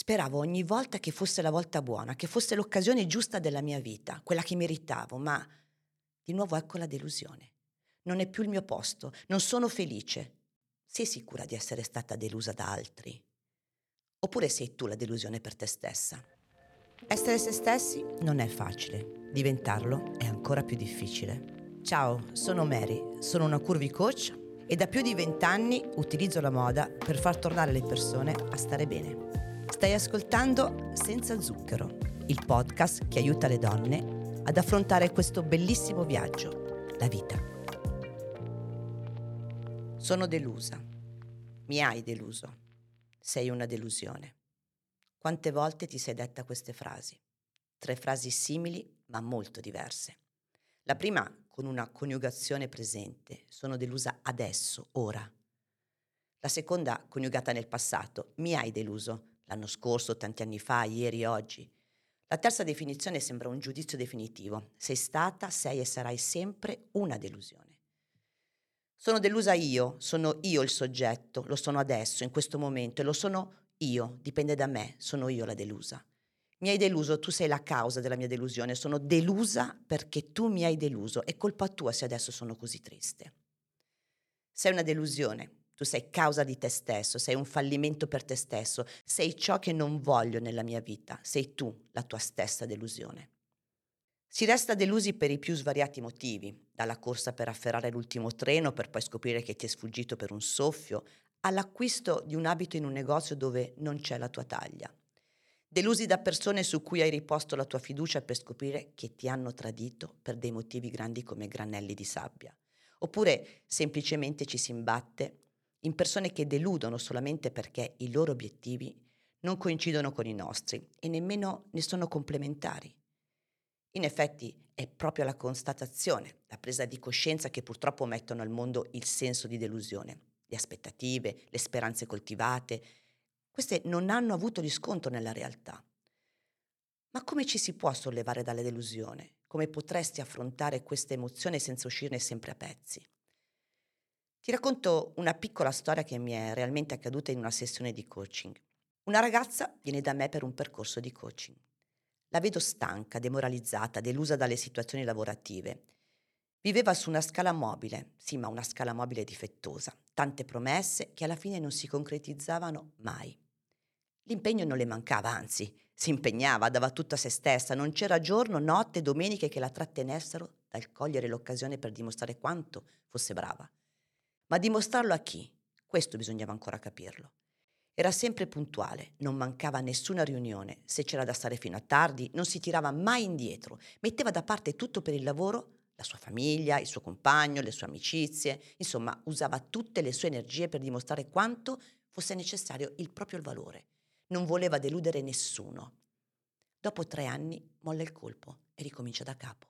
Speravo ogni volta che fosse la volta buona, che fosse l'occasione giusta della mia vita, quella che meritavo, ma di nuovo ecco la delusione. Non è più il mio posto, non sono felice. Sei sicura di essere stata delusa da altri? Oppure sei tu la delusione per te stessa? Essere se stessi non è facile, diventarlo è ancora più difficile. Ciao, sono Mary, sono una curvy coach e da più di vent'anni utilizzo la moda per far tornare le persone a stare bene. Stai ascoltando Senza Zucchero, il podcast che aiuta le donne ad affrontare questo bellissimo viaggio, la vita. Sono delusa. Mi hai deluso. Sei una delusione. Quante volte ti sei detta queste frasi? Tre frasi simili ma molto diverse. La prima con una coniugazione presente, sono delusa adesso, ora. La seconda coniugata nel passato, mi hai deluso, l'anno scorso, tanti anni fa, ieri, oggi. La terza definizione sembra un giudizio definitivo. Sei stata, sei e sarai sempre una delusione. Sono delusa io, sono io il soggetto, lo sono adesso, in questo momento, e lo sono io, dipende da me, sono io la delusa. Mi hai deluso, tu sei la causa della mia delusione, sono delusa perché tu mi hai deluso, è colpa tua se adesso sono così triste. Sei una delusione, tu sei causa di te stesso, sei un fallimento per te stesso, sei ciò che non voglio nella mia vita, sei tu la tua stessa delusione. Si resta delusi per i più svariati motivi, dalla corsa per afferrare l'ultimo treno per poi scoprire che ti è sfuggito per un soffio, all'acquisto di un abito in un negozio dove non c'è la tua taglia delusi da persone su cui hai riposto la tua fiducia per scoprire che ti hanno tradito per dei motivi grandi come granelli di sabbia. Oppure semplicemente ci si imbatte in persone che deludono solamente perché i loro obiettivi non coincidono con i nostri e nemmeno ne sono complementari. In effetti è proprio la constatazione, la presa di coscienza che purtroppo mettono al mondo il senso di delusione, le aspettative, le speranze coltivate, queste non hanno avuto riscontro nella realtà. Ma come ci si può sollevare dalle delusione? Come potresti affrontare questa emozione senza uscirne sempre a pezzi? Ti racconto una piccola storia che mi è realmente accaduta in una sessione di coaching. Una ragazza viene da me per un percorso di coaching. La vedo stanca, demoralizzata, delusa dalle situazioni lavorative. Viveva su una scala mobile, sì, ma una scala mobile difettosa, tante promesse che alla fine non si concretizzavano mai. L'impegno non le mancava, anzi, si impegnava, dava tutto a se stessa, non c'era giorno, notte, domeniche che la trattenessero dal cogliere l'occasione per dimostrare quanto fosse brava. Ma dimostrarlo a chi? Questo bisognava ancora capirlo. Era sempre puntuale, non mancava nessuna riunione, se c'era da stare fino a tardi non si tirava mai indietro, metteva da parte tutto per il lavoro la sua famiglia, il suo compagno, le sue amicizie, insomma usava tutte le sue energie per dimostrare quanto fosse necessario il proprio valore. Non voleva deludere nessuno. Dopo tre anni molla il colpo e ricomincia da capo.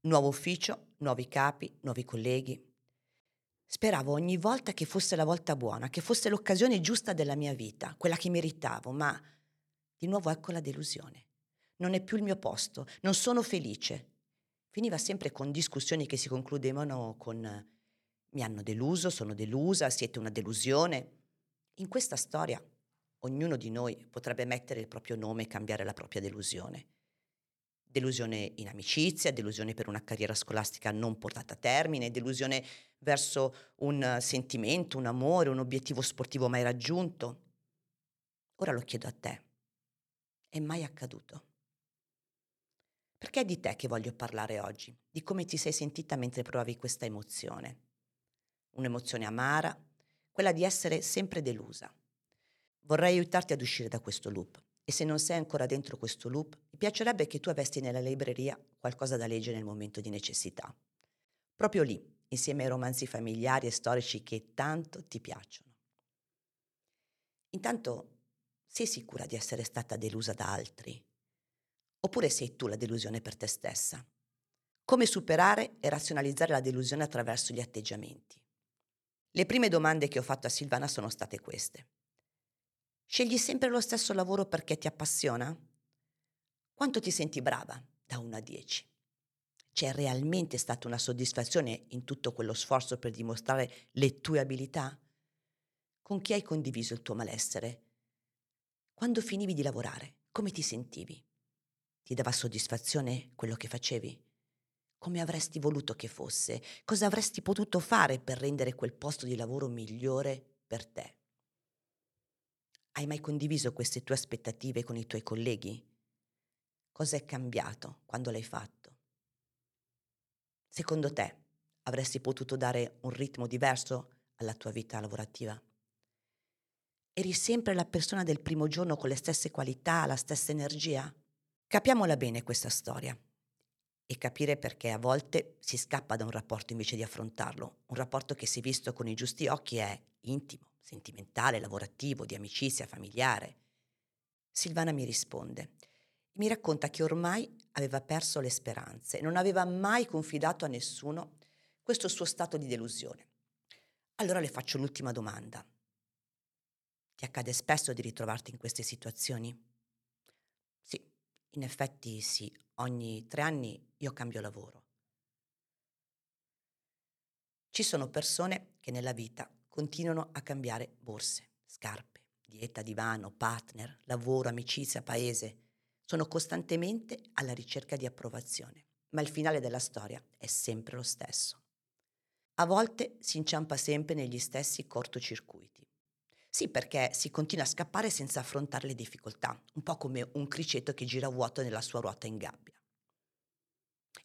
Nuovo ufficio, nuovi capi, nuovi colleghi. Speravo ogni volta che fosse la volta buona, che fosse l'occasione giusta della mia vita, quella che meritavo, ma di nuovo ecco la delusione. Non è più il mio posto, non sono felice, finiva sempre con discussioni che si concludevano con mi hanno deluso, sono delusa, siete una delusione. In questa storia ognuno di noi potrebbe mettere il proprio nome e cambiare la propria delusione. Delusione in amicizia, delusione per una carriera scolastica non portata a termine, delusione verso un sentimento, un amore, un obiettivo sportivo mai raggiunto. Ora lo chiedo a te. È mai accaduto? Perché è di te che voglio parlare oggi, di come ti sei sentita mentre provavi questa emozione. Un'emozione amara, quella di essere sempre delusa. Vorrei aiutarti ad uscire da questo loop e se non sei ancora dentro questo loop, mi piacerebbe che tu avessi nella libreria qualcosa da leggere nel momento di necessità. Proprio lì, insieme ai romanzi familiari e storici che tanto ti piacciono. Intanto, sei sicura di essere stata delusa da altri? Oppure sei tu la delusione per te stessa? Come superare e razionalizzare la delusione attraverso gli atteggiamenti? Le prime domande che ho fatto a Silvana sono state queste. Scegli sempre lo stesso lavoro perché ti appassiona? Quanto ti senti brava da 1 a 10? C'è realmente stata una soddisfazione in tutto quello sforzo per dimostrare le tue abilità? Con chi hai condiviso il tuo malessere? Quando finivi di lavorare, come ti sentivi? Ti dava soddisfazione quello che facevi? Come avresti voluto che fosse? Cosa avresti potuto fare per rendere quel posto di lavoro migliore per te? Hai mai condiviso queste tue aspettative con i tuoi colleghi? Cosa è cambiato quando l'hai fatto? Secondo te avresti potuto dare un ritmo diverso alla tua vita lavorativa? Eri sempre la persona del primo giorno con le stesse qualità, la stessa energia? Capiamola bene questa storia e capire perché a volte si scappa da un rapporto invece di affrontarlo. Un rapporto che se visto con i giusti occhi è intimo, sentimentale, lavorativo, di amicizia, familiare. Silvana mi risponde mi racconta che ormai aveva perso le speranze, non aveva mai confidato a nessuno questo suo stato di delusione. Allora le faccio l'ultima domanda. Ti accade spesso di ritrovarti in queste situazioni? Sì, in effetti sì, ogni tre anni io cambio lavoro. Ci sono persone che nella vita continuano a cambiare borse, scarpe, dieta, divano, partner, lavoro, amicizia, paese sono costantemente alla ricerca di approvazione, ma il finale della storia è sempre lo stesso. A volte si inciampa sempre negli stessi cortocircuiti. Sì, perché si continua a scappare senza affrontare le difficoltà, un po' come un criceto che gira vuoto nella sua ruota in gabbia.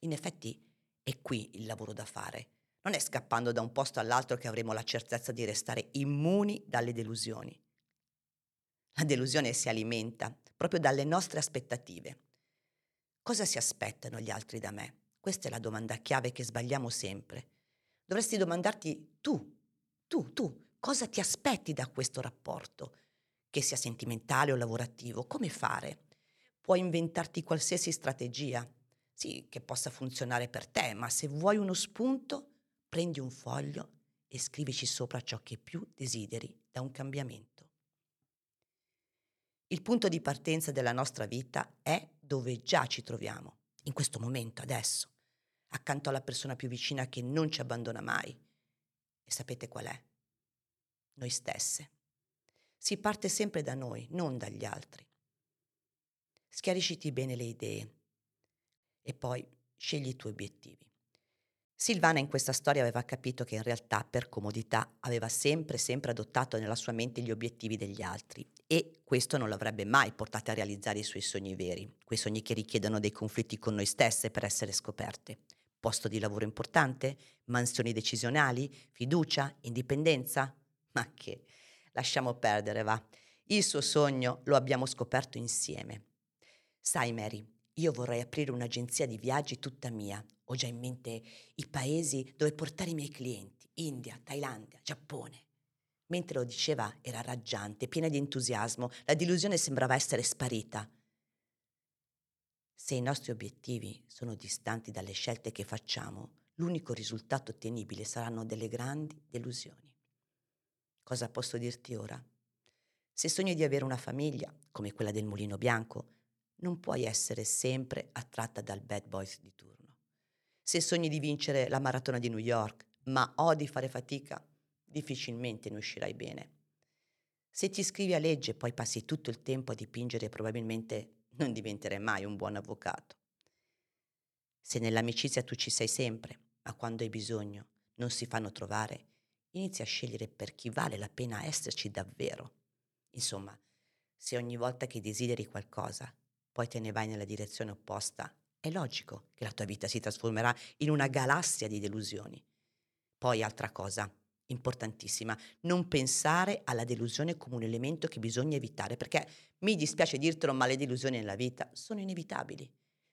In effetti è qui il lavoro da fare. Non è scappando da un posto all'altro che avremo la certezza di restare immuni dalle delusioni. La delusione si alimenta proprio dalle nostre aspettative. Cosa si aspettano gli altri da me? Questa è la domanda chiave che sbagliamo sempre. Dovresti domandarti tu, tu, tu, cosa ti aspetti da questo rapporto? Che sia sentimentale o lavorativo, come fare? Puoi inventarti qualsiasi strategia, sì, che possa funzionare per te, ma se vuoi uno spunto, prendi un foglio e scrivici sopra ciò che più desideri da un cambiamento. Il punto di partenza della nostra vita è dove già ci troviamo, in questo momento, adesso, accanto alla persona più vicina che non ci abbandona mai. E sapete qual è? Noi stesse. Si parte sempre da noi, non dagli altri. Schiarisciti bene le idee e poi scegli i tuoi obiettivi. Silvana in questa storia aveva capito che in realtà per comodità aveva sempre, sempre adottato nella sua mente gli obiettivi degli altri e questo non l'avrebbe mai portata a realizzare i suoi sogni veri, quei sogni che richiedono dei conflitti con noi stesse per essere scoperte. Posto di lavoro importante? Mansioni decisionali? Fiducia? Indipendenza? Ma che? Lasciamo perdere, va. Il suo sogno lo abbiamo scoperto insieme. Sai, Mary, io vorrei aprire un'agenzia di viaggi tutta mia. Ho già in mente i paesi dove portare i miei clienti. India, Thailandia, Giappone. Mentre lo diceva era raggiante, piena di entusiasmo, la delusione sembrava essere sparita. Se i nostri obiettivi sono distanti dalle scelte che facciamo, l'unico risultato ottenibile saranno delle grandi delusioni. Cosa posso dirti ora? Se sogni di avere una famiglia, come quella del mulino bianco, non puoi essere sempre attratta dal bad boys di turno. Se sogni di vincere la maratona di New York, ma odi fare fatica, difficilmente ne uscirai bene. Se ti iscrivi a legge e poi passi tutto il tempo a dipingere, probabilmente non diventerai mai un buon avvocato. Se nell'amicizia tu ci sei sempre, ma quando hai bisogno non si fanno trovare, inizia a scegliere per chi vale la pena esserci davvero. Insomma, se ogni volta che desideri qualcosa poi te ne vai nella direzione opposta, è logico che la tua vita si trasformerà in una galassia di delusioni. Poi altra cosa, importantissima, non pensare alla delusione come un elemento che bisogna evitare, perché mi dispiace dirtelo, ma le delusioni nella vita sono inevitabili.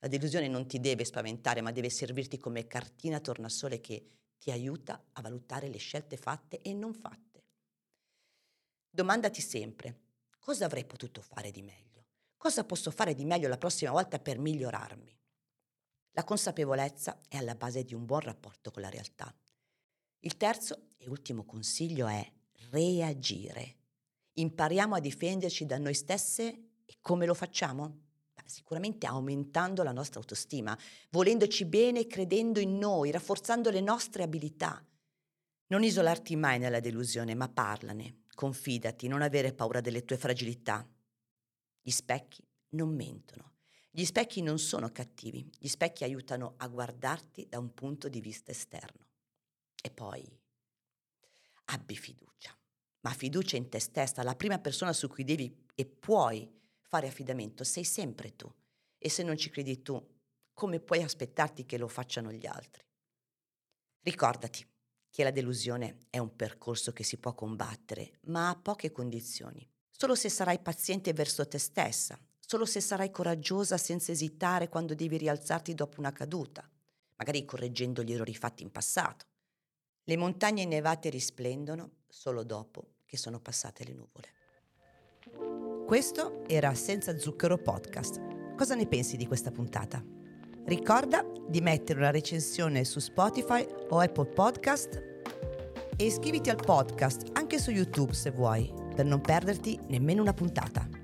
La delusione non ti deve spaventare, ma deve servirti come cartina tornasole che ti aiuta a valutare le scelte fatte e non fatte. Domandati sempre, cosa avrei potuto fare di meglio? Cosa posso fare di meglio la prossima volta per migliorarmi? La consapevolezza è alla base di un buon rapporto con la realtà. Il terzo e ultimo consiglio è reagire. Impariamo a difenderci da noi stesse e come lo facciamo? sicuramente aumentando la nostra autostima, volendoci bene, credendo in noi, rafforzando le nostre abilità. Non isolarti mai nella delusione, ma parlane, confidati, non avere paura delle tue fragilità. Gli specchi non mentono. Gli specchi non sono cattivi, gli specchi aiutano a guardarti da un punto di vista esterno. E poi abbi fiducia, ma fiducia in te stessa, la prima persona su cui devi e puoi fare affidamento sei sempre tu. E se non ci credi tu, come puoi aspettarti che lo facciano gli altri? Ricordati che la delusione è un percorso che si può combattere, ma a poche condizioni. Solo se sarai paziente verso te stessa, solo se sarai coraggiosa senza esitare quando devi rialzarti dopo una caduta, magari correggendo gli errori fatti in passato. Le montagne innevate risplendono solo dopo che sono passate le nuvole. Questo era Senza Zucchero Podcast. Cosa ne pensi di questa puntata? Ricorda di mettere una recensione su Spotify o Apple Podcast e iscriviti al podcast anche su YouTube se vuoi, per non perderti nemmeno una puntata.